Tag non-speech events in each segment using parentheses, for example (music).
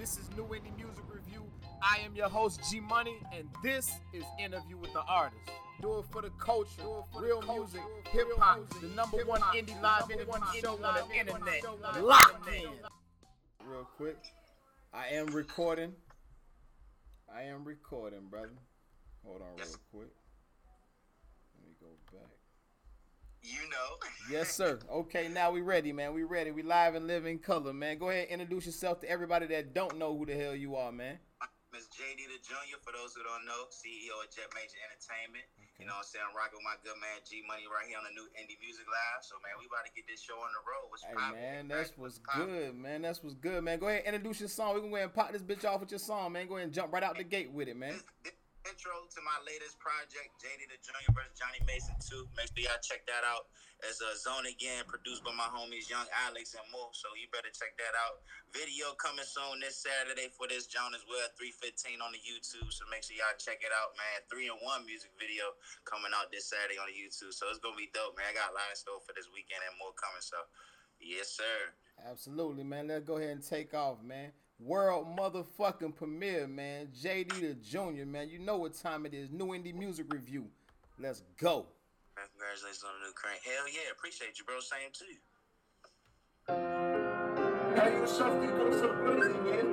This is New Indie Music Review. I am your host, G Money, and this is Interview with the Artist. Do it for the culture, real music, hip hop, the number one indie live interview show on the internet. Locked in. Real quick, I am recording. I am recording, brother. Hold on, real quick. Let me go back. You know. Yes, sir. Okay, now we ready, man. We ready. We live and live in color, man. Go ahead, introduce yourself to everybody that don't know who the hell you are, man. Miss JD the Junior, for those who don't know, CEO of Jet Major Entertainment. You know what I'm saying? I'm rocking with my good man G Money right here on the new Indie Music Live. So man, we about to get this show on the road. What's Hey, poppin'? man, that's what's poppin'? good, man. That's what's good, man. Go ahead, introduce your song. We can go ahead and pop this bitch off with your song, man. Go ahead and jump right out the gate with it, man. This, this intro to my latest project, JD the Junior versus Johnny Mason 2. Make sure y'all check that out. It's a Zone Again, produced by my homies Young Alex and Mo. So you better check that out. Video coming soon this Saturday for this Joan as well, 315 on the YouTube. So make sure y'all check it out, man. Three in one music video coming out this Saturday on the YouTube. So it's gonna be dope, man. I got a lot in store for this weekend and more coming. So yes, sir. Absolutely, man. Let's go ahead and take off, man. World motherfucking premiere, man. JD the Junior, man. You know what time it is. New Indie Music Review. Let's go. Man, Congratulations on the new crank. Hell yeah, appreciate you, bro. Same to you. How you shuffle, you go so crazy, man.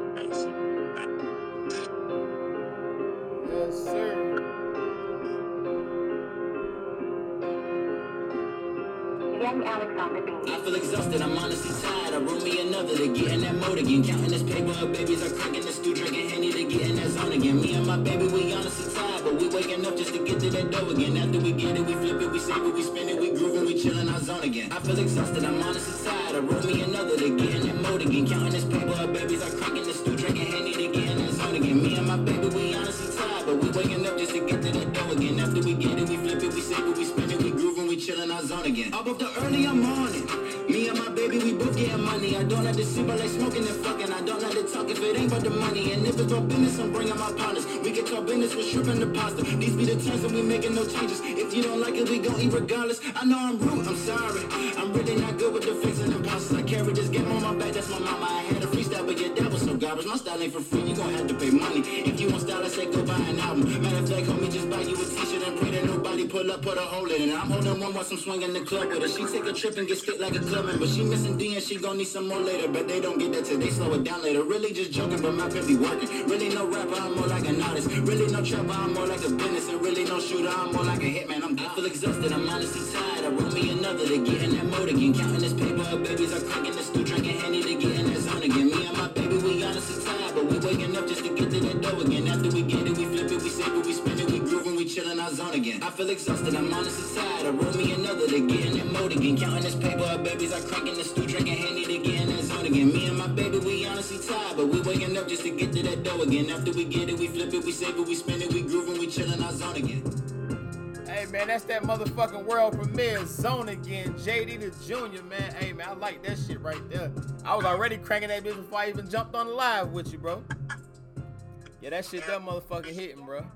Yes, sir. Alex on the beat. I feel exhausted, I'm honestly tired. I wrote me another to get in that mode again. Counting this paper, up, babies are cracking the stew, drinking Henny to get in that zone again. Me and my baby, we honestly tired, but we waking up just to get to that dough again. After we get it, we flip it, we save it, we spin it, we groove and we chill in our zone again. I feel exhausted, I'm honestly tired. I wrote me another to get in that mode again. Counting this paper, up, babies are cracking the stew, drinking Henny to get in that zone again. Me and my baby, and our zone again. Up up the early, it. Me and my baby, we both getting money. I don't like to sleep, I like smoking and fucking. I don't like to talk if it ain't about the money. And if it's about business, I'm bringing my partners. We get talk business with shrimp and the pasta. These be the times that we making no changes. If you don't like it, we gon' eat regardless. I know I'm rude, I'm sorry. I'm really not good with the fakes and imposters. I carry this game on my back, that's my mama. I had a freestyle, but yeah, that was so garbage. My style ain't for free, you gon' have to pay money. If I say go buy an album. Matter of fact, homie, just buy you a t-shirt and pray that nobody pull up, put a hole in it. I'm holding one while I'm swinging the club with her. She take a trip and get spit like a clubbing, but she missing D and she gon' need some more later. But they don't get that till they slow it down later. Really just joking, but my pen be working. Really no rapper, I'm more like an artist. Really no trapper, I'm more like a business. And really no shooter, I'm more like a hitman. I'm I feel exhausted, I'm honestly tired. I wrote me another to get in that mode again. Counting this paper, babies are cracking the stew, dough again. After we get it, we flip it, we save it, we spin it, we groove and we chill in our zone again. I feel exhausted, I'm honestly tired. I wrote me another to get in that mode again. Counting this paper, up, babies are cracking the stew, drinking Henny to get in that zone again. Me and my baby, we honestly tired, but we waking up just to get to that dough again. After we get it, we flip it, we save it, we spin it, we groove and we chill in our zone again. Hey man, that's that motherfucking world premiere zone again. JD the Junior, man. Hey man, I like that shit right there. I was already cranking that bitch before I even jumped on the live with you, bro. Yeah, that shit that motherfucking hitting, bro.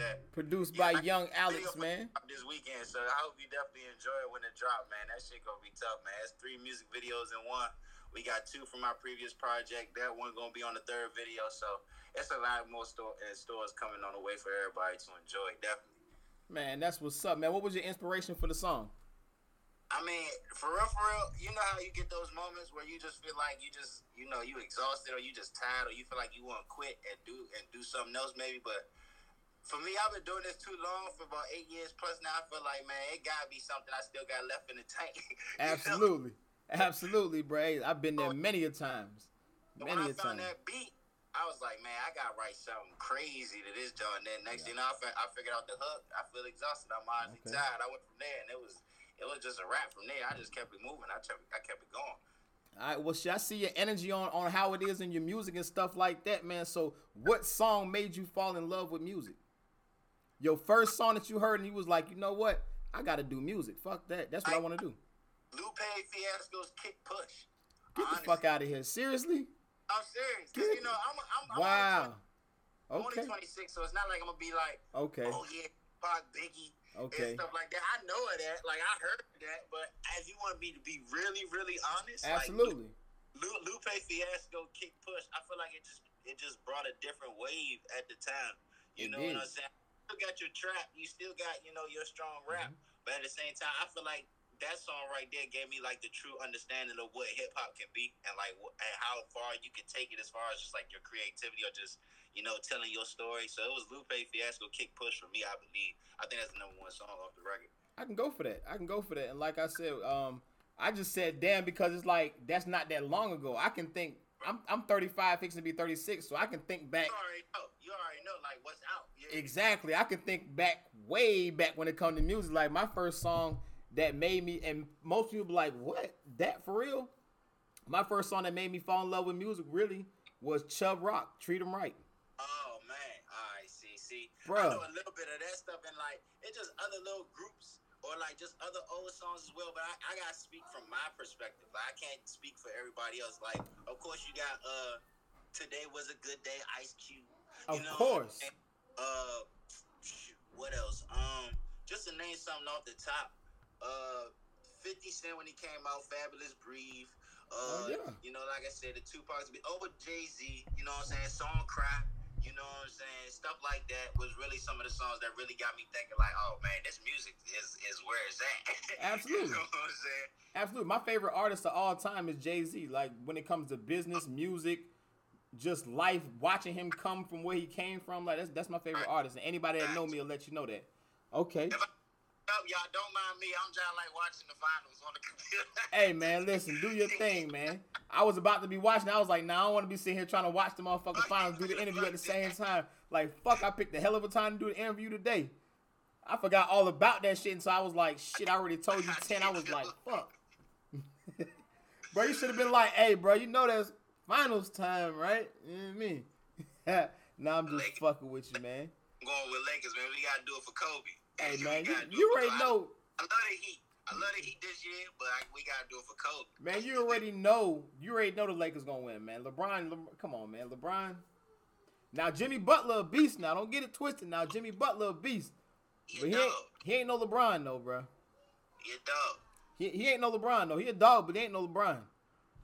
That. Produced by I- Young Alex, man. This weekend, so I hope you definitely enjoy it when it drop, man. That shit gonna be tough, man. It's three music videos in one. We got two from our previous project. That one gonna be on the third video, so it's a lot more store and stores coming on the way for everybody to enjoy. Definitely. Man, that's what's up, man. What was your inspiration for the song? I mean, for real, for real, you know how you get those moments where you just feel like you just, you know, you exhausted or you just tired or you feel like you want to quit and do and do something else maybe. But for me, I've been doing this too long for about eight years plus now. I feel like man, it gotta be something I still got left in the tank. (laughs) You know? Absolutely. Absolutely, bro. I've been there oh, many a times. But when Many I a found times. that beat, I was like, man, I gotta write something crazy to this joint. Then next thing I, I figured out the hook. I feel exhausted. I'm honestly Okay. tired. I went from there, and it was it was just a wrap from there. I just kept it moving. I kept I kept it going. All right, well, shit, I see your energy on, on how it is in your music and stuff like that, man. So, what song made you fall in love with music? Your first song that you heard, and you was like, you know what? I got to do music. Fuck that. That's what I, I- want to do. Lupe Fiasco's kick push. Get the fuck out of here. Seriously? I'm serious, cause you know I'm I'm, I'm Wow. only, 20, I'm Okay. only 26, so it's not like I'm gonna be like, Okay. oh yeah, Pac, Biggie, Okay. and stuff like that. I know of that, like I heard that, but as you want me to be really, really honest, like, Absolutely. Lu- Lupe Fiasco kick push. I feel like it just it just brought a different wave at the time. You It know what I'm saying? You still got your trap. You still got you know your strong rap. Mm-hmm. But at the same time, I feel like that song right there gave me like the true understanding of what hip hop can be and like and how far you can take it as far as just like your creativity or just you know telling your story. So it was Lupe Fiasco kick push for me. I believe. I think that's the number one song off the record. I can go for that. I can go for that. And like I said, um, I just said damn because it's like that's not that long ago. I can think. I'm I'm 35, fixing to be 36, so I can think back. You already know. You already know like what's out. Yeah. Exactly. I can think back way back when it comes to music. Like my first song that made me, and most people be like, "What? That for real?" My first song that made me fall in love with music really was Chubb Rock. Treat 'em right. Oh man, all right, see, I know a little bit of that stuff, and like it's just other little groups or like just other old songs as well. But I, I gotta speak from my perspective. Like I can't speak for everybody else. Like, of course, you got uh, today was a good day, Ice Cube. Of know? course. And, uh, what else? Um, just to name something off the top. Uh, Fifty Cent when he came out, Fabolous Breathe. Uh, Oh, yeah. you know, like I said, the Tupac's be over Jay Z. You know what I'm saying? Song Cry. You know what I'm saying? Stuff like that was really some of the songs that really got me thinking, like, oh man, this music is is where it's at. (laughs) Absolutely. you know what I'm saying? Absolutely. My favorite artist of all time is Jay Z. Like when it comes to business, music, just life, watching him come from where he came from, like that's that's my favorite artist. And anybody that know me will let you know that. Okay. Up, y'all don't mind me. I'm just like watching the finals on the computer. Hey man, listen, do your thing, man. I was about to be watching. I was like, nah, I don't want to be sitting here trying to watch the motherfucking finals do the interview at the same time. Like, fuck, I picked a hell of a time to do the interview today. I forgot all about that shit, and so I was like, shit, I already told you (laughs) ten. I was like, fuck. (laughs) bro, you should have been like, hey, bro, you know that's finals time, right? You know what I mean? (laughs) nah, I'm just Lakers. fucking with you, man. I'm going with Lakers, man. We gotta do it for Kobe. Hey, man, you, you already know. I love the Heat. I love the Heat this year, but I, we gotta do it for Kobe. Man, you already know. You already know the Lakers gonna win, man. LeBron, Le, come on, man. LeBron. Now Jimmy Butler a beast. Now don't get it twisted. Now Jimmy Butler a beast, He but he ain't, he ain't no LeBron though, bro. He a dog. He, he ain't no LeBron though. He a dog, but he ain't no LeBron.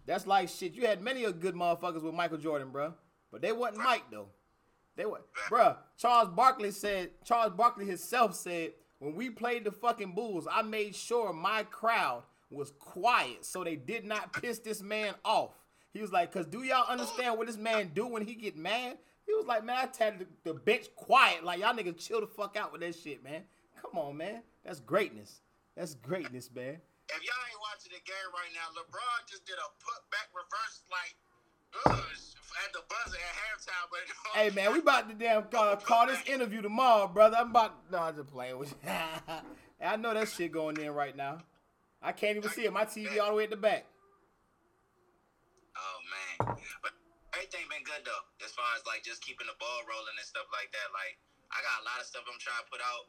That's like shit. You had many of good motherfuckers with Michael Jordan, bro, but they wasn't Mike though. They were, bruh. Charles Barkley said. Charles Barkley himself said when we played the fucking Bulls, I made sure my crowd was quiet so they did not piss this man off. He was like, "Cause do y'all understand what this man do when he get mad?" He was like, "Man, I tell the, the bench quiet, like y'all niggas chill the fuck out with that shit, man. Come on, man. That's greatness. That's greatness, man." If y'all ain't watching the game right now, LeBron just did a putback reverse like ugh, at the buzzer at halftime. But (laughs) Hey man, we about to damn call, call this interview tomorrow, brother. I'm about no, I'm just playing with you. (laughs) I know that shit going in right now. I can't even see it. My TV all the way at the back. Oh man, but everything been good though, as far as like just keeping the ball rolling and stuff like that. Like I got a lot of stuff I'm trying to put out.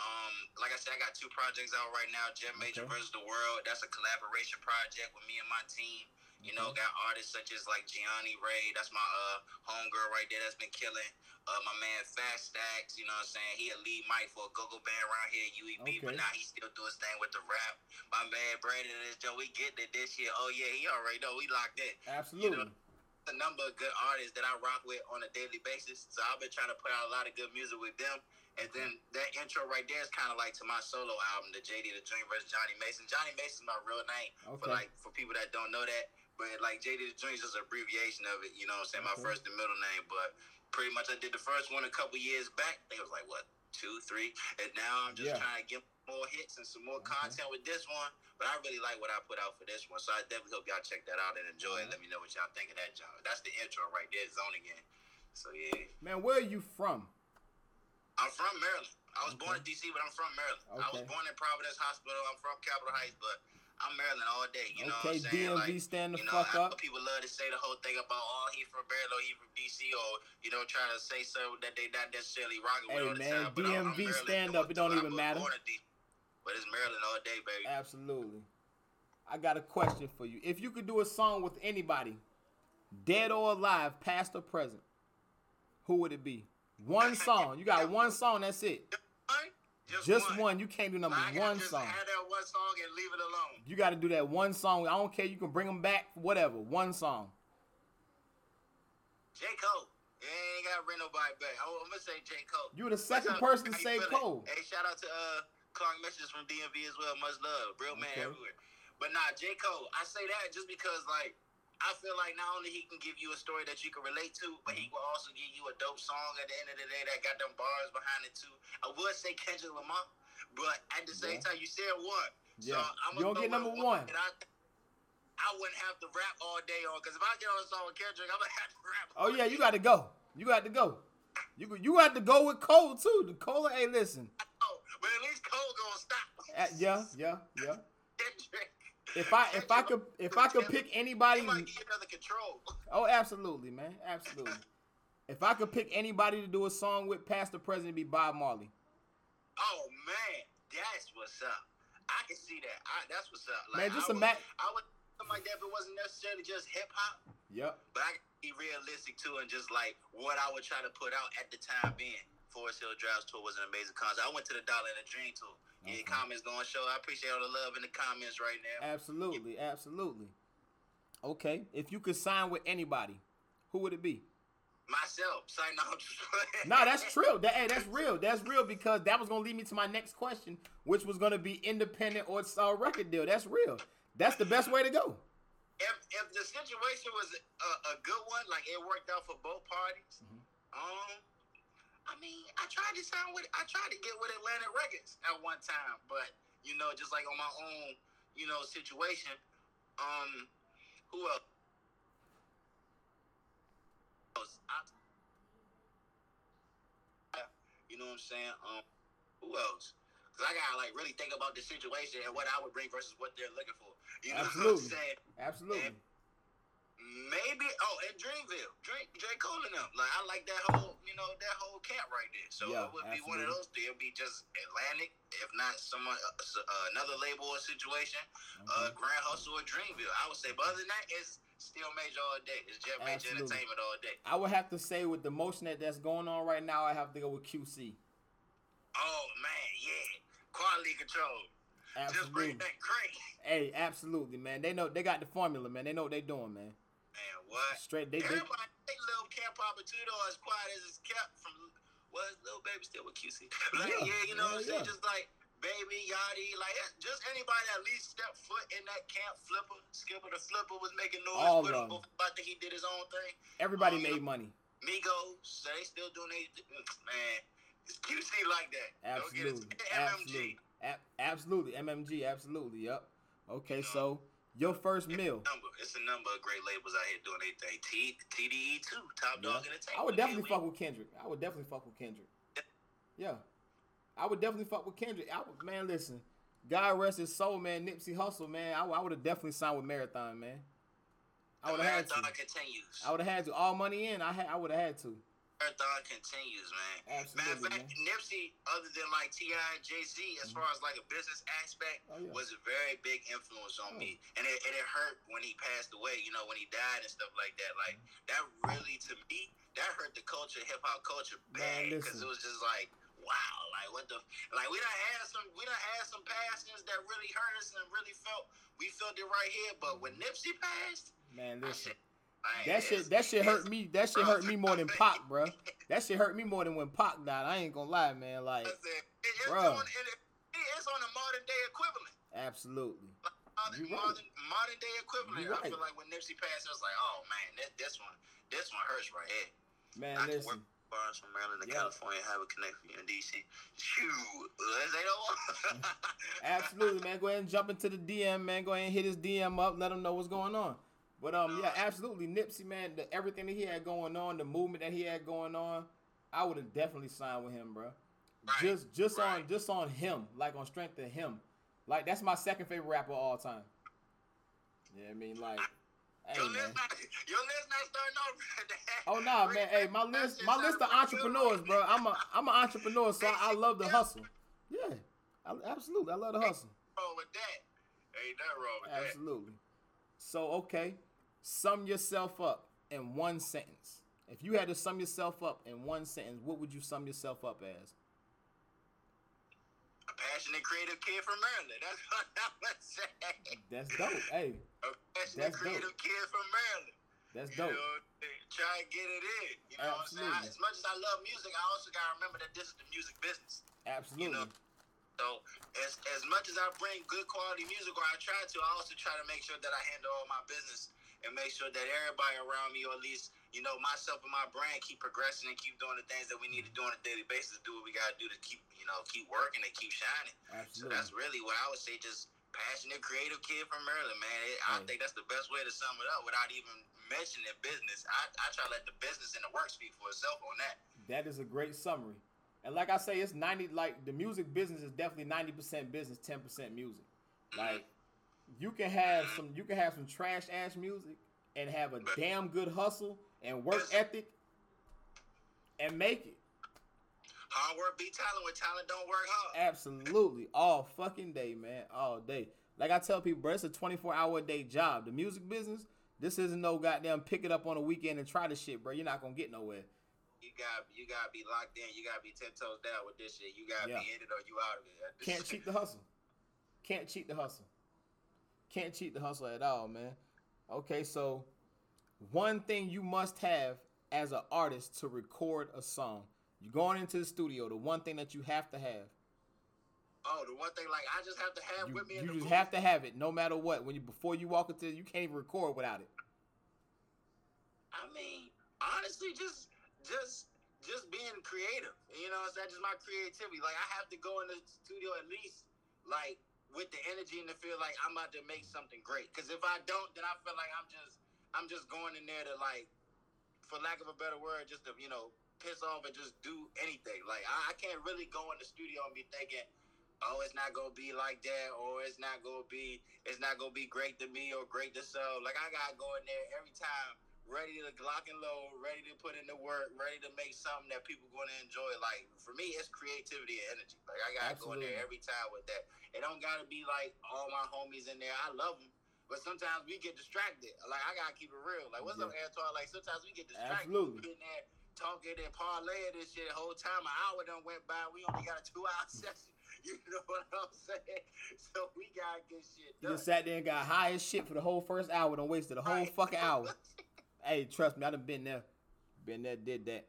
Um, like I said, I got two projects out right now. Jet Major Okay. versus the World. That's a collaboration project with me and my team. You know, got artists such as like Gianni Ray. That's my uh homegirl right there. That's been killing. Uh, my man Fast Stacks. You know what I'm saying? He a lead mic for a go-go band around here, UEB. But now he still do his thing with the rap. My man Brandon and Joe. We get it this year. Oh yeah, he already know. We locked in Absolutely. a number of good artists that I rock with on a daily basis. So I've been trying to put out a lot of good music with them. And then that intro right there is kind of like to my solo album, the JD the Dream versus Johnny Mason. Johnny Mason's my real name okay. for like for people that don't know that. But like JD the Dream is just an abbreviation of it. You know what I'm saying? My Okay. first and middle name. But pretty much I did the first one a couple years back. I think it was like what two, three, and now I'm just Yeah. trying to get more hits and some more mm-hmm. content with this one. But I really like what I put out for this one, so I definitely hope y'all check that out and enjoy it. Mm-hmm. Let me know what y'all think of that, John. That's the intro right there, Zone again. So yeah, Man, where are you from? I'm from Maryland. I was born Okay. in DC, but I'm from Maryland. I was born in Providence Hospital. I'm from Capitol Heights, but I'm Maryland all day. You know Okay, what I'm saying? DMV like, stand the you know, fuck I up. people love to say the whole thing about oh he from Maryland, he from DC, or you know trying to say something that they not necessarily rocking Hey, with all the man, time. Oh, I'm DMV stand up, it don't even matter. born in DC, But it's Maryland all day, baby. Absolutely. I got a question for you. If you could do a song with anybody, dead or alive, past or present, who would it be? One (laughs) song. You got one song. That's it. Just, Just one. one. You can't do number Like, one song. Add that one song and leave it alone. You got to do that one song. I don't care. You can bring them back. Whatever. One song. J Cole. You ain't gotta bring nobody back. I, am gonna say J Cole. You were the second person to say? Cole. Hey, shout out to uh Clark Messages from DMV as well. Much love, real man Okay. everywhere. But nah, J Cole. I say that just because like. I feel like not only he can give you a story that you can relate to, but he will also give you a dope song at the end of the day that got them bars behind it too. I would say Kendrick Lamar, but at the same Yeah. time, you said one. Yeah. So I'm You don't get number one. And I, I wouldn't have to rap all day on because if I get on a song with Kendrick, I'm gonna (laughs) have to rap. Oh yeah, day. you got to go. You got to go. You you got to go with Cole too. The Cole. Hey, listen. Oh, but at least Cole gonna stop. Uh, yeah, yeah, yeah. If I if I could if I could pick anybody, might give another control. oh absolutely, man, absolutely. If I could pick anybody to do a song with, past the president, it'd be Bob Marley. Oh man, that's what's up. I can see that. I, that's what's up. Man, just I would, ima- I would something like that if it wasn't necessarily just hip hop, Yep. but I can be realistic too and just like what I would try to put out at the time being. Forest Hills Drive tour was an amazing concert. I went to the Dollar and the Dream tour. Yeah, Okay. comments going to show. I appreciate all the love in the comments right now. Absolutely, absolutely. Okay, if you could sign with anybody, who would it be? Myself, sign out. No, that's true. That hey, that's real. (laughs) That's real because that was gonna lead me to my next question, which was gonna be independent or a record deal. That's real. That's the best way to go. if if the situation was a, a good one, like it worked out for both parties, Mhm. um, I mean, I tried to sign with, I tried to get with Atlantic Records at one time, but you know, just like on my own, you know, situation. Um, who else? I, you know what I'm saying? Um, who else? Cause I gotta like really think about the situation and what I would bring versus what they're looking for. You know what I'm saying? Absolutely. Maybe oh in Dreamville, Dream J Cole and them. Like I like that whole you know that whole camp right there. So Yeah, it would be one of those. absolutely. It'd be just Atlantic, if not someone uh, uh, another label or situation. Uh, Grand Hustle or Dreamville. I would say, but other than that, it's still major all day. It's Jet Major Absolutely. Entertainment all day. I would have to say with the motion that that's going on right now, I have to go with QC. Oh man, yeah, quality control. Absolutely. Just bring Absolutely. that crank. (laughs) Hey, absolutely, man. They know they got the formula, man. They know what they're doing, man. Man, what? Straight, they, they Everybody think Lil Camp Papa Tudo as quiet as it's kept from was Lil Baby still with QC. Like, Yeah, yeah, you know what I'm saying? yeah. Just like Baby, Yachty, like eh, just anybody that at least stepped foot in that camp. Flipper, Skippa Da Flippa was making noise All with of him them. I think he did his own thing. everybody yeah. made money. Migos, so they still doing they man. It's QC like that. Don't get it. Absolutely, (laughs) MMG. absolutely, A- absolutely. MMG, absolutely. Yep. Okay, so your first meal. Number. It's a number of great labels out here doing their thing. T TDE too, Top Yeah. Dog Entertainment. I would definitely fuck with Kendrick. I would definitely fuck with Kendrick. Yeah, I would definitely fuck with Kendrick. I would, man, listen, God rest his soul, man. Nipsey Hussle, man. I, would have definitely signed with Marathon, man. I would have had to. continues. I would have had to. All money in. I had. I would have had to. Marathon continues, man. Matter of fact, man. Nipsey, other than like T.I. and Jay Z, as mm-hmm. far as like a business aspect, Oh, yeah. was a very big influence on me, oh. and it, and it hurt when he passed away. You know, when he died and stuff like that. Like mm-hmm. that really, to me, that hurt the culture, hip hop culture, bad because it was just like. Wow, like what the like we done had some we done had some passings that really hurt us and really felt we felt it right here. But when mm-hmm. Nipsey passed, Man, I listen. said, man, That shit. That shit hurt me. That shit hurt me more than (laughs) Pac, bro. That shit hurt me more than when Pac died. I ain't gonna lie, man. Like, it's, Bruh. on, it's on a modern day equivalent. absolutely. Modern, You right. modern, modern day equivalent. You I right. feel like when Nipsey passed, I was like, oh man, this, this one, this one hurts right here. Man, I can work listen. bars from Maryland to Yeah. California, have a connect for you in DC. Shoot. Absolutely, man. Go ahead and jump into the DM, man. Go ahead and hit his DM up. Let him know what's going on. But um, yeah, absolutely, Nipsey, man. The, everything that he had going on, the movement that he had going on, I would have definitely signed with him, bro. Right, Just, just on, just on him, like on strength of him. Like that's my second favorite rapper of all time. Yeah, I mean, like, hey, Your man. list, not, your list not starting. (laughs) Oh nah, man. Hey, my list, my list of entrepreneurs, bro. I'm a, I'm an entrepreneur, so I, I (laughs) love the hustle. Yeah, I, absolutely, I love the hustle. wrong with that. Ain't nothing wrong with that. Absolutely. So okay, sum yourself up in one sentence. If you had to sum yourself up in one sentence, what would you sum yourself up as? A passionate creative kid from Maryland. That's (laughs) what I'm gonna say. That's dope. Hey, A passionate That's creative kid from Maryland. that's You dope. know, try and get it in. You know what I'm saying? Absolutely. As much as I love music, I also gotta remember that this is the music business. Absolutely. You know, So as as much as I bring good quality music, or I try to, I also try to make sure that I handle all my business and make sure that everybody around me, or at least you know myself and my brand, keep progressing and keep doing the things that we need to do on a daily basis. To do what we gotta do to keep you know keep working and keep shining. So Absolutely. that's really what I would say. Just passionate, creative kid from Maryland, man. It, I think that's the best way to sum it up without even mentioning business. I, I try to let the business and the work speak for itself on that. That is a great summary. And like I say, it's ninety. Like the music business is definitely ninety percent business, ten percent music. Like you can have some, you can have some trash ass music and have a damn good hustle and work ethic and make it. Hard work beat talent when talent don't work hard. Absolutely, all fucking day, man, all day. Like I tell people, bro, it's a twenty-four hour a day job. The music business, this isn't no goddamn pick it up on a weekend and try the shit, bro. You're not gonna get nowhere. You got you gotta be locked in. You gotta be ten toes down with this shit. You gotta Yeah. be in it or you out of it. Can't cheat the hustle. Can't cheat the hustle. Can't cheat the hustle at all, man. Okay, so one thing you must have as an artist to record a song. You're going into the studio, the one thing that you have to have. Oh, the one thing like I just have to have You, with me in you just have to have it no matter what. When you before you walk into you can't even record without it. I mean, honestly, just just just being creative. You know, it's just my creativity. Like I have to go in the studio at least like with the energy and the feel like I'm about to make something great. Because if I don't, then I feel like I'm just I'm just going in there to like, for lack of a better word, just to you know piss off and just do anything. Like I, I can't really go in the studio and be thinking. Oh, it's not gonna be like that, or it's not gonna be, it's not gonna be great to me or great to sell. Like I gotta go in there every time ready to lock and load, ready to put in the work, ready to make something that people going to enjoy. Like for me, it's creativity and energy. Like I gotta go in there every time with that. It don't gotta be like all my homies in there. I love them, but sometimes we get distracted. Like I gotta keep it real. Like what's up, Antoine? Like sometimes we get distracted. Absolutely. We in there talking and parlaying this shit the whole time. An hour done went by. We only got a two hour (laughs) session. (laughs) You know what I'm saying? (laughs) So we gotta get shit You just sat there and got high as shit for the whole first hour, Don't wasted the whole Right. fucking hour. Hey, trust me, I done been there. Been there, did that.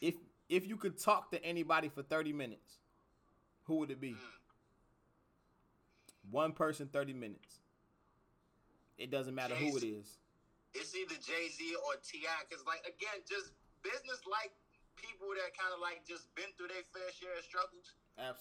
If if you could talk to anybody for 30 minutes, who would it be? One person, 30 minutes. It doesn't matter who it is. it's either Jay Z or Ti. Because like again, just business like people that kind of like just been through their fair share of struggles,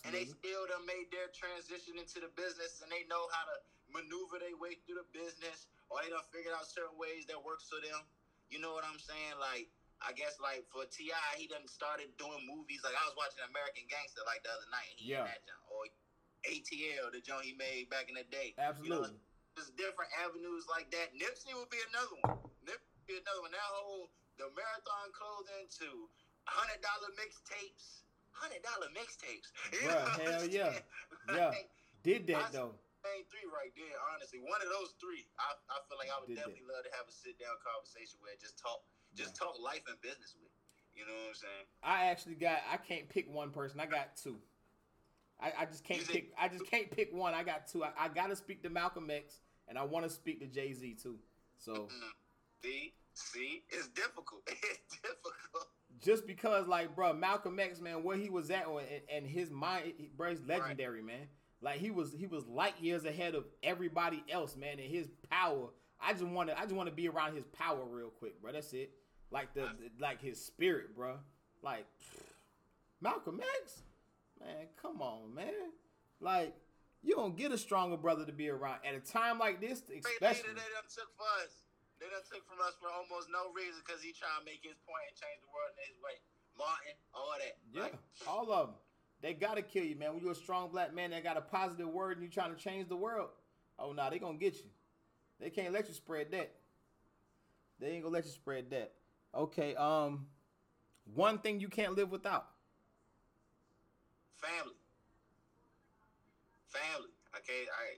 and they still done made their transition into the business, and they know how to maneuver their way through the business, or they done figured out certain ways that works for them. You know what I'm saying? Like. I guess like for T.I., he done started doing movies. Like I was watching American Gangster like the other night. He Yeah. or ATL, the joint he made back in the day. You know, Absolutely. there's different avenues like that. Nipsey would be another one. Nipsey would be another one. That whole the marathon clothing to hundred dollar mixtapes. Hundred dollar mixtapes. (laughs) Hell yeah. Yeah. Did I- that though. Main three right there, honestly. One of those three, I, I feel like I would Did that. definitely love to have a sit down conversation with, just talk, just talk life and business with. You know what I'm saying? I actually got. I can't pick one person. I got two. I, I just can't pick. I just can't pick one. I got two. I, I got to speak to Malcolm X, and I want to speak to Jay Z too. So Mm. See, see, it's difficult. (laughs) It's difficult. just because, like, bro, Malcolm X, man, where he was at, and, and his mind, bro, he's legendary, man. Like he was, he was light years ahead of everybody else, man. And his power, I just want to, I just want to be around his power real quick, bro. That's it. Like the, like his spirit, bro. Like Malcolm X, man, come on, man. Like you don't get a stronger brother to be around at a time like this, They, they, especially. they done took for us. They done took from us for almost no reason because he trying to make his point and change the world in his way. Martin, all that. Yeah, Like, all of them. They gotta kill you, man. When you're a strong black man that got a positive word and you trying to change the world, oh nah, they gonna get you. They can't let you spread that. They ain't gonna let you spread that. Okay, um, one thing you can't live without. family. Family. Okay, I,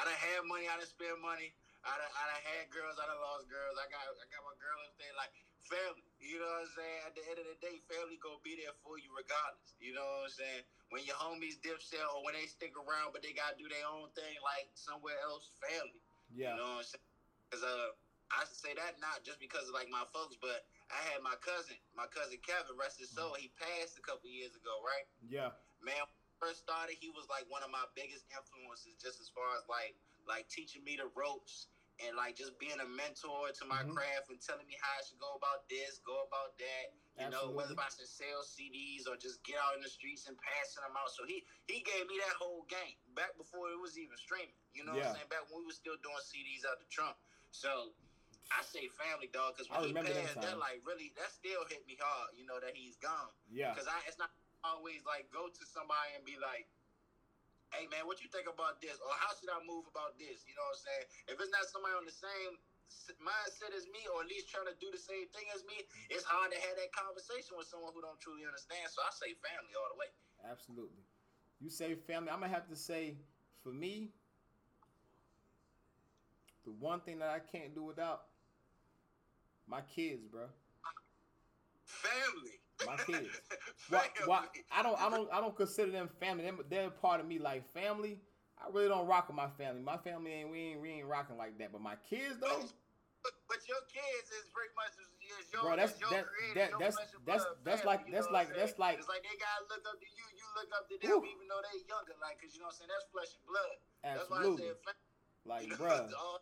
I done had money. I done spend money. I done, I done had girls. I done lost girls. I got, I got my girl up there. Like family. You know what I'm saying? At the end of the day, family gonna be there for you regardless. You know what I'm saying? When your homies dip sell or when they stick around, but they gotta do their own thing, like somewhere else, family. Yeah. You know what I'm saying? Because uh, I say that not just because of like my folks, but I had my cousin, my cousin Kevin, rest his soul. He passed a couple years ago, right? Yeah. Man, when I first started, he was like one of my biggest influences, just as far as like like teaching me the ropes and like just being a mentor to my Mhm. craft and telling me how I should go about this, go about that. You know, whether Absolutely. I should sell CDs or just get out in the streets and passing them out. So he he gave me that whole game back before it was even streaming. You know Yeah. what I'm saying? Back when we were still doing CDs out the trunk. So I say family dog because I when he remember that passed, that, like really that still hit me hard. You know that he's gone Yeah. because I it's not always like go to somebody and be like, "Hey man, what you think about this?" or "How should I move about this?" You know what I'm saying? If it's not somebody on the same mindset as me, or at least trying to do the same thing as me, it's hard to have that conversation with someone who don't truly understand. So I say family all the way. Absolutely. You say family. I'm gonna have to say, for me, the one thing that I can't do without my kids, bro. Family. My (laughs) kids. Why, why. I don't, I don't, I don't consider them family. Them, they're part of me. Like family, I really don't rock with my family. My family ain't, we ain't, we ain't rocking like that. But my kids, though, oh, But, but your kids is pretty much is, your, Bro, that's- is your that- creative, that- your that's- that's- blood that's like- you that's know like- that's like- it's like they gotta look up to you, you look up to them, Whew. even though they younger, like, cause you know what I'm saying. That's flesh and blood. That's why I absolutely. said family. Like, you know,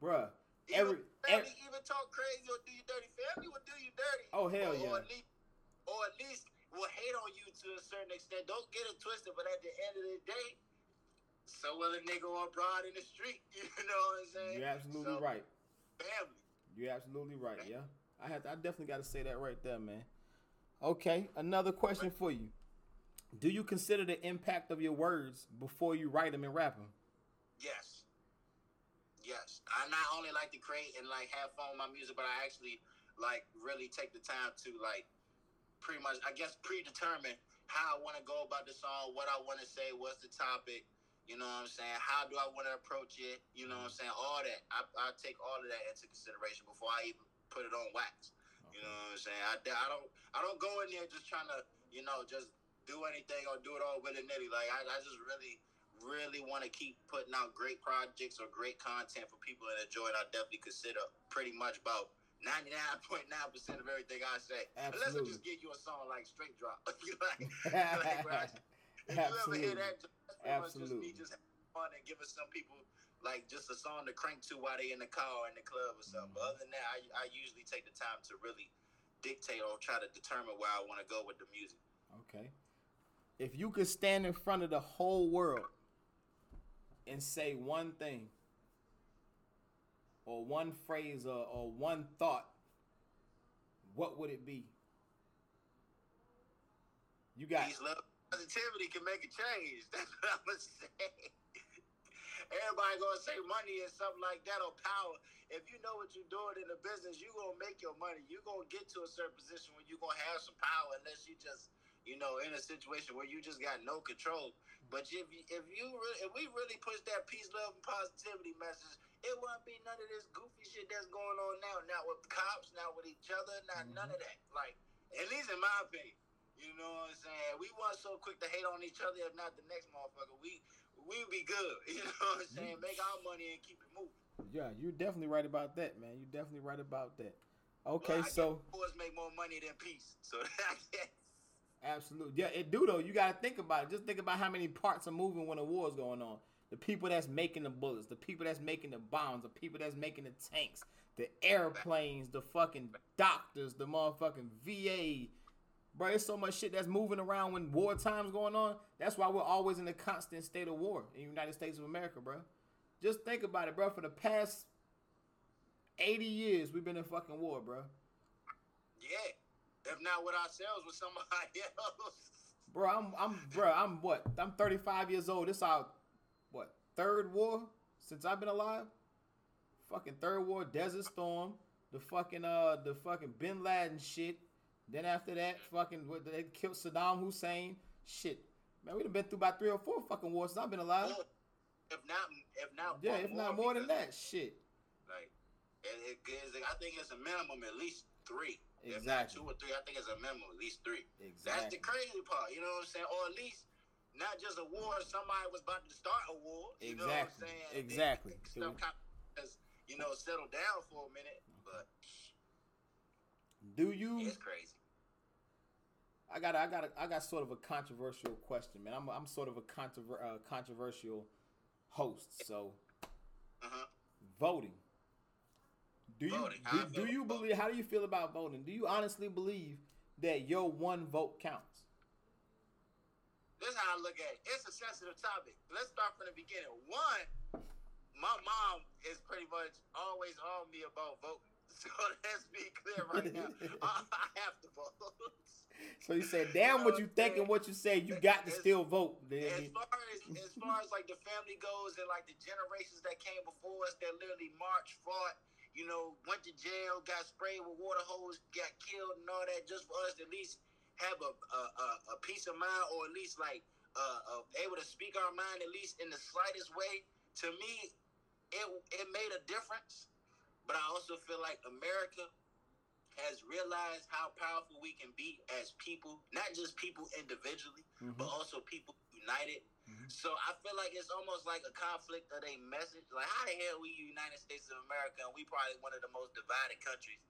bruh, it's all- bruh. even Every, family, every, even talk crazy or do you dirty. Family will do you dirty. Oh, hell or, yeah. Or at least, or at least will hate on you to a certain extent. Don't get it twisted, but at the end of the day, so will a nigga or broad in the street. (laughs) You know what I'm saying? you're absolutely So, right. Family. You're absolutely right. Yeah, I had, I definitely got to say that right there, man. Okay, another question for you. Do you consider the impact of your words before you write them and rap them? Yes. Yes. I not only like to create and like have fun with my music, but I actually like really take the time to like pretty much I guess predetermine how I want to go about the song, what I want to say, what's the topic, you know what I'm saying? How do I want to approach it? You know what I'm saying? All that. I, I take all of that into consideration before I even put it on wax. You know what I'm saying? I, I don't I don't go in there just trying to, you know, just do anything or do it all willy nilly. Like I, I just really, really want to keep putting out great projects or great content for people to enjoy. And I definitely consider pretty much about ninety nine point nine percent of everything I say. Unless I just give you a song like Straight Drop. (laughs) like, like, right? (laughs) (laughs) If you ever Absolutely. hear that, pretty just Absolutely. me just having fun and giving some people like just a song to crank to while they in the car or in the club or something. But other than that, I, I usually take the time to really dictate or try to determine where I want to go with the music. Okay. If you could stand in front of the whole world and say one thing or one phrase or, or one thought, what would it be? You got Peace, love, positivity can make a change. (laughs) That's what I'm gonna say. Everybody gonna say money and something like that or power. If you know what you're doing in the business, you gonna make your money. you gonna get to a certain position where you gonna have some power, unless you just, you know, in a situation where you just got no control. But if you, if you really, if we really push that peace, love, and positivity message, it won't be none of this goofy shit that's going on now. Not with cops, not with each other, not mm-hmm. none of that. Like, at least in my opinion. You know what I'm saying? We weren't so quick to hate on each other, if not the next motherfucker. We we be good. (laughs) You know what I'm saying? Make our money and keep it moving. yeah, you're definitely right about that, man. You're definitely right about that. Okay, I so wars make more money than peace. So (laughs) Absolutely. Yeah, it do though. You got to think about it. Just think about how many parts are moving when a war's going on. The people that's making the bullets, the people that's making the bombs, the people that's making the tanks, the airplanes, the fucking doctors, the motherfucking VA. Bro, there's so much shit that's moving around when war time's going on. That's why we're always in a constant state of war in the United States of America, bro. Just think about it, bro. For the past 80 years, we've been in fucking war, bro. yeah. If not with ourselves, with somebody (laughs) else. Bro, I'm I'm bro, I'm what? I'm 35 years old. This our what? Third war since I've been alive? Fucking third war, Desert Storm, the fucking uh the fucking Bin Laden shit. Then after that, fucking what they killed Saddam Hussein. Shit. Man, we done been through about three or four fucking wars since I've been alive. If not, if not, Yeah, if not more than that, shit. Like, it, it, I think it's a minimum at least three. If not Exactly. two or three, I think it's a minimum at least three. Exactly. That's the crazy part, you know what I'm saying? Or at least not just a war, somebody was about to start a war. You know what I'm Exactly. saying? Exactly. It- (laughs) Stuff kind of you know, settled down for a minute, but Do you? it's crazy. I got I got I got sort of a controversial question, man. I'm I'm sort of a controver- uh, controversial host. So Uh-huh. voting. Do you Voting, do, do you believe? How do you feel about voting? Do you honestly believe that your one vote counts? This is how I look at it. It's a sensitive topic. Let's start from the beginning. One, my mom is pretty much always on me about voting. (laughs) So let's be clear right now. (laughs) I, have to vote. So you said, "Damn, what you think and what you say, you got to As- still vote." as far as as far as like the family goes and like the generations that came before us that literally marched, fought, you know, went to jail, got sprayed with water hose, got killed and all that, just for us to at least have a a, a, a peace of mind or at least like uh, uh, able to speak our mind at least in the slightest way. To me, it it made a difference. But I also feel like America has realized how powerful we can be as people, not just people individually, Mhm. but also people united. Mhm. So I feel like it's almost like a conflict of a message. Like how the hell we United States of America and we probably one of the most divided countries,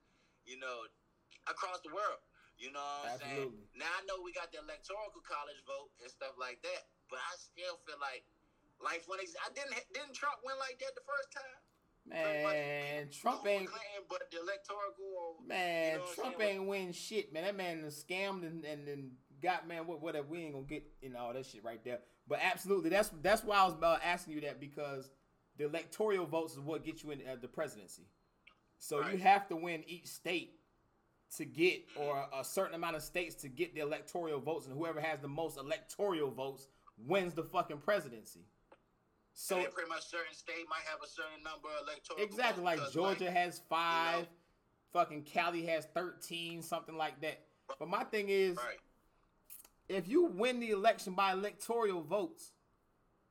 you know, across the world. You know what I'm saying? Now I know we got the electoral college vote and stuff like that, but I still feel like life when ex- I didn't didn't Trump win like that the first time? Man, Trump ain't Clinton, but the electoral man, you know Trump ain't win shit, man. That man scammed and and, and got man what whatever. We ain't gonna get in all that shit right there. But absolutely, that's that's why I was about asking you that because the electoral votes is what gets you in uh, the presidency. So you have to win each state to get, or a certain amount of states to get the electoral votes, and whoever has the most electoral votes wins the fucking presidency. So and pretty much certain state might have a certain number of electoral exactly like Georgia has five, know- fucking Cali has thirteen, something like that. But my thing is, right. If you win the election by electoral votes,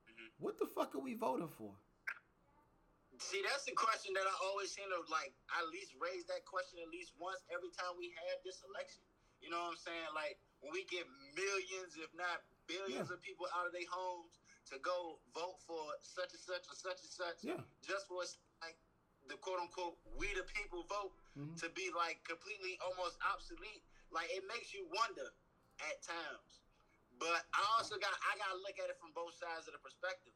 Mhm. what the fuck are we voting for? See, that's the question that I always seem to like. I at least raise that question at least once every time we have this election. You know what I'm saying? Like when we get millions, if not billions, of people out of their homes to go vote for such and such or such and such, Yeah. just for like the quote unquote we the people vote Mhm. to be like completely almost obsolete. Like it makes you wonder at times. But I also got I gotta look at it from both sides of the perspective.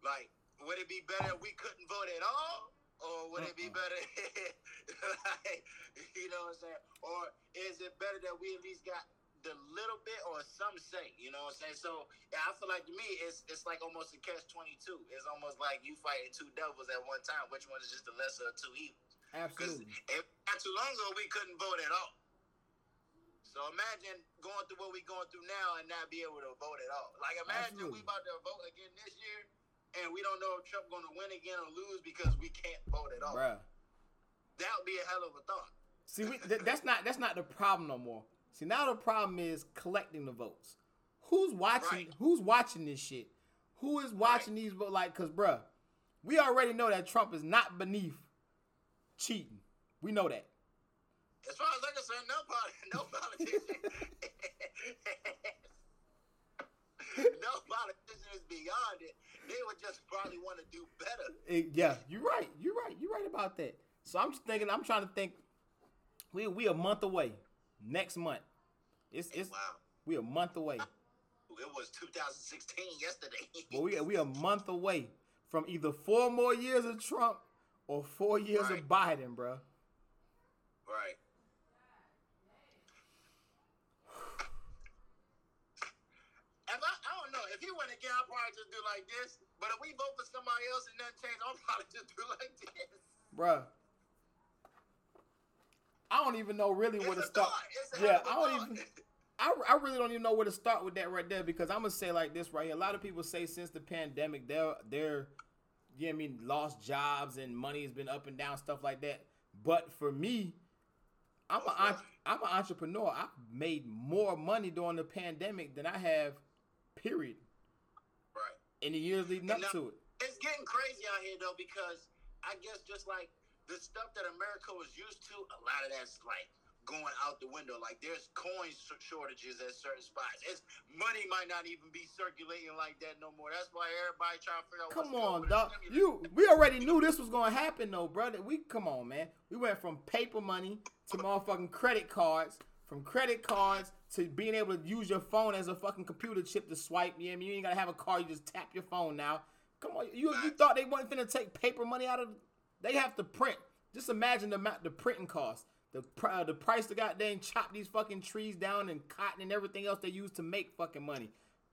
Like, would it be better if we couldn't vote at all? Or would it be better (laughs) like, you know what I'm saying? Or is it better that we at least got the little bit or some say, you know what I'm saying? So yeah, I feel like to me it's it's like almost a catch twenty two. It's almost like you fighting two devils at one time. Which one is just the lesser of two evils? Because Absolutely. not too long ago we couldn't vote at all. So imagine going through what we're going through now and not be able to vote at all. Like imagine Absolutely. we about to vote again this year and we don't know if Trump going to win again or lose because we can't vote at all. Bruh. That would be a hell of a thought. See, we, th- that's not that's not the problem no more. See, now the problem is collecting the votes. Who's watching? Right. Who's watching this shit? Who is watching these votes? Like, cause bruh, we already know that Trump is not beneath cheating. We know that. As far as I'm concerned, no, poli- (laughs) no politician, no politician is beyond it. They would just probably want to do better. Eh, yeah, you're right. You're right. You're right about that. So I'm just thinking. I'm trying to think. We we a month away. Next month. It's it's wow, we a month away. it was 2016 yesterday. (laughs) But we we a month away from either four more years of Trump or four years of Biden, bruh. Right. If I, I don't know. If he win again, I'll probably just do like this. But if we vote for somebody else and nothing change, I'll probably just do like this. Bruh. I don't even know really where to start. It's Yeah, hell of a I don't thought. even. (laughs) I, I really don't even know where to start with that right there because I'm gonna say like this right here. A lot of people say since the pandemic, they're they're, you know I mean, lost jobs and money has been up and down stuff like that. But for me, I'm Oh, a I'm an entrepreneur. I've made more money during the pandemic than I have, period, In the years leading up now- to it. It's getting crazy out here though because I guess just like the stuff that America was used to, a lot of that's like going out the window. Like there's coin shortages at certain spots. It's money might not even be circulating like that no more. That's why everybody trying to figure out. Come on, dog. You we already knew this was gonna happen though, brother. We come on, man. We went from paper money to motherfucking credit cards, from credit cards to being able to use your phone as a fucking computer chip to swipe. You, know I mean? you ain't gotta have a card, you just tap your phone now. Come on, you you thought they wasn't finna take paper money out of? They have to print. Just imagine the amount the printing cost. The uh, the price to goddamn chop these fucking trees down and cotton and everything else they use to make fucking money.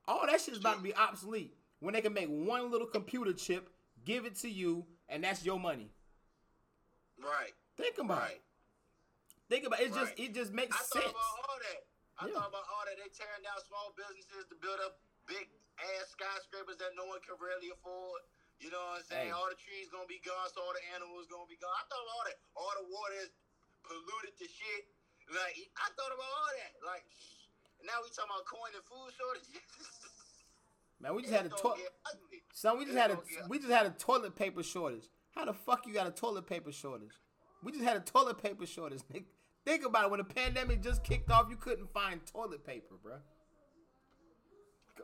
All that shit's about to be obsolete when they can make one little computer chip, give it to you, and that's your money. Right. Think about Right. it. Think about it. It's just it just makes sense. I thought about all that. I Yeah. thought about all that. They tearing down small businesses to build up big ass skyscrapers that no one can really afford. You know what I'm saying? Hey. All the trees gonna be gone, so all the animals gonna be gone. I thought about all that. All the water is polluted to shit. Like I thought about all that. Like now we talking about coin and food shortages. (laughs) Man, we just had a toilet. gonna get ugly. Son, we just It's had a we just had a toilet paper shortage. How the fuck you got a toilet paper shortage? We just had a toilet paper shortage. Nigga. Think about it. When the pandemic just kicked off, you couldn't find toilet paper, bro.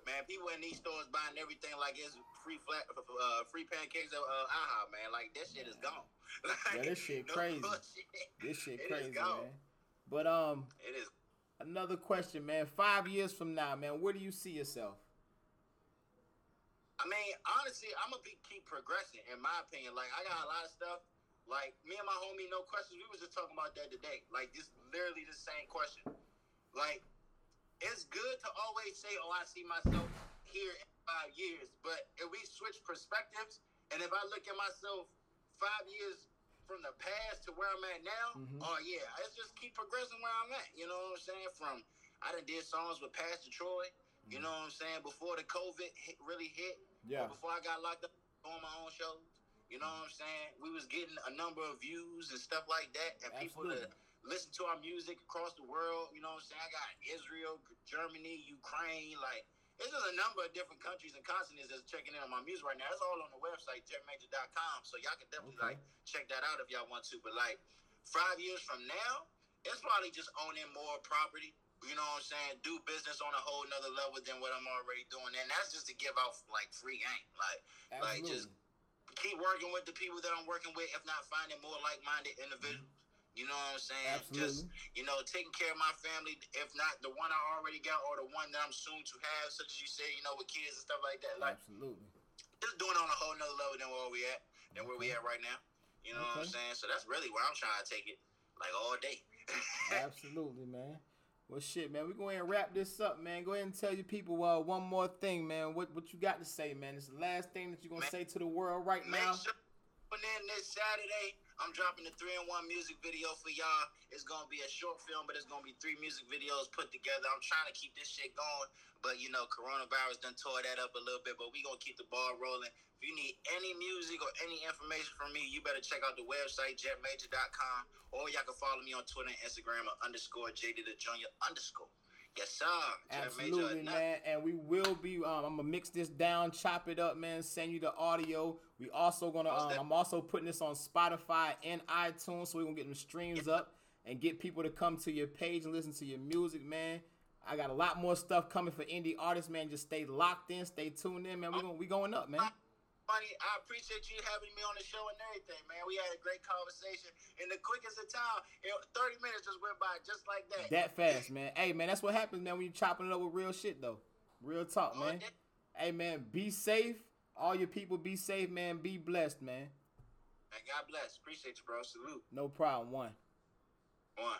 Man, people in these stores buying everything like it's free flat, uh, free pancakes at uh, AHA, man. Like that shit is gone. (laughs) Like, Yeah, this shit crazy. bullshit. This shit crazy, man. But um, It is. another question, man. Five years from now, man, where do you see yourself? I mean, honestly, I'm gonna be, keep progressing. In my opinion, like I got a lot of stuff. Like me and my homie, no questions. We was just talking about that today. Like this, literally the same question. Like it's good to always say, "Oh, I see myself here in five years," but if we switch perspectives, and if I look at myself five years from the past to where I'm at now, Mhm. oh yeah, let's just keep progressing where I'm at. You know what I'm saying? From I done did songs with Pastor Troy. You know what I'm saying? Before the COVID hit, really hit, Yeah. before I got locked up on my own shows. You know what I'm saying? We was getting a number of views and stuff like that, and people to listen to our music across the world. You know what I'm saying? I got Israel, Germany, Ukraine, like there's just a number of different countries and continents that's checking in on my music right now. It's all on the website, jetmajor.com. So y'all can definitely Okay. like check that out if y'all want to. But like five years from now, it's probably just owning more property. You know what I'm saying? Do business on a whole nother level than what I'm already doing. And that's just to give out like free game. Like like just keep working with the people that I'm working with, if not finding more like minded individuals. Mm-hmm. You know what I'm saying? Absolutely. Just you know, taking care of my family, if not the one I already got or the one that I'm soon to have, such as you said, you know, with kids and stuff like that. Like Absolutely. just doing it on a whole nother level than where we at, than where we at right now. You know what I'm saying? So that's really where I'm trying to take it, like all day. (laughs) Absolutely, man. Well, shit, man. We go ahead and wrap this up, man. Go ahead and tell your people uh, one more thing, man. What what you got to say, man? It's the last thing that you're gonna Man. say to the world right Make now. sure tune in this Saturday. I'm dropping the three in one music video for y'all. It's gonna be a short film, but it's gonna be three music videos put together. I'm trying to keep this shit going, but you know, coronavirus done tore that up a little bit. But we gonna keep the ball rolling. If you need any music or any information from me, you better check out the website jetmajor.com, or y'all can follow me on Twitter and Instagram at underscore JD the Junior underscore. Yes, sir. Absolutely, man. And we will be. Um, I'm gonna mix this down, chop it up, man. Send you the audio. We also gonna. Um, I'm also putting this on Spotify and iTunes, so we gonna get them streams up and get people to come to your page and listen to your music, man. I got a lot more stuff coming for indie artists, man. Just stay locked in, stay tuned in, man. We gonna we going up, man. Money, I appreciate you having me on the show and everything, man. We had a great conversation in the quickest of time. You know, 30 minutes just went by just like that. That fast, man. Hey, man, that's what happens, man, when you chopping it up with real shit, though. Real talk, Oh, man. Hey, man, be safe. All your people be safe, man. Be blessed, man. And God bless. Appreciate you, bro. Salute. No problem. One. One.